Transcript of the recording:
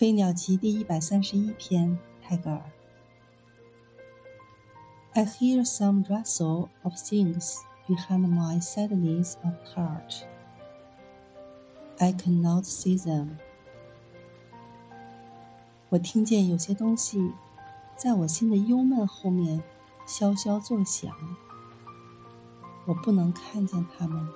《飞鸟集》第一百三十一篇，泰戈尔。I hear some rustle of things behind my sadness of heart. I cannot see them. 我听见有些东西在我心的幽闷后面萧萧作响。我不能看见它们。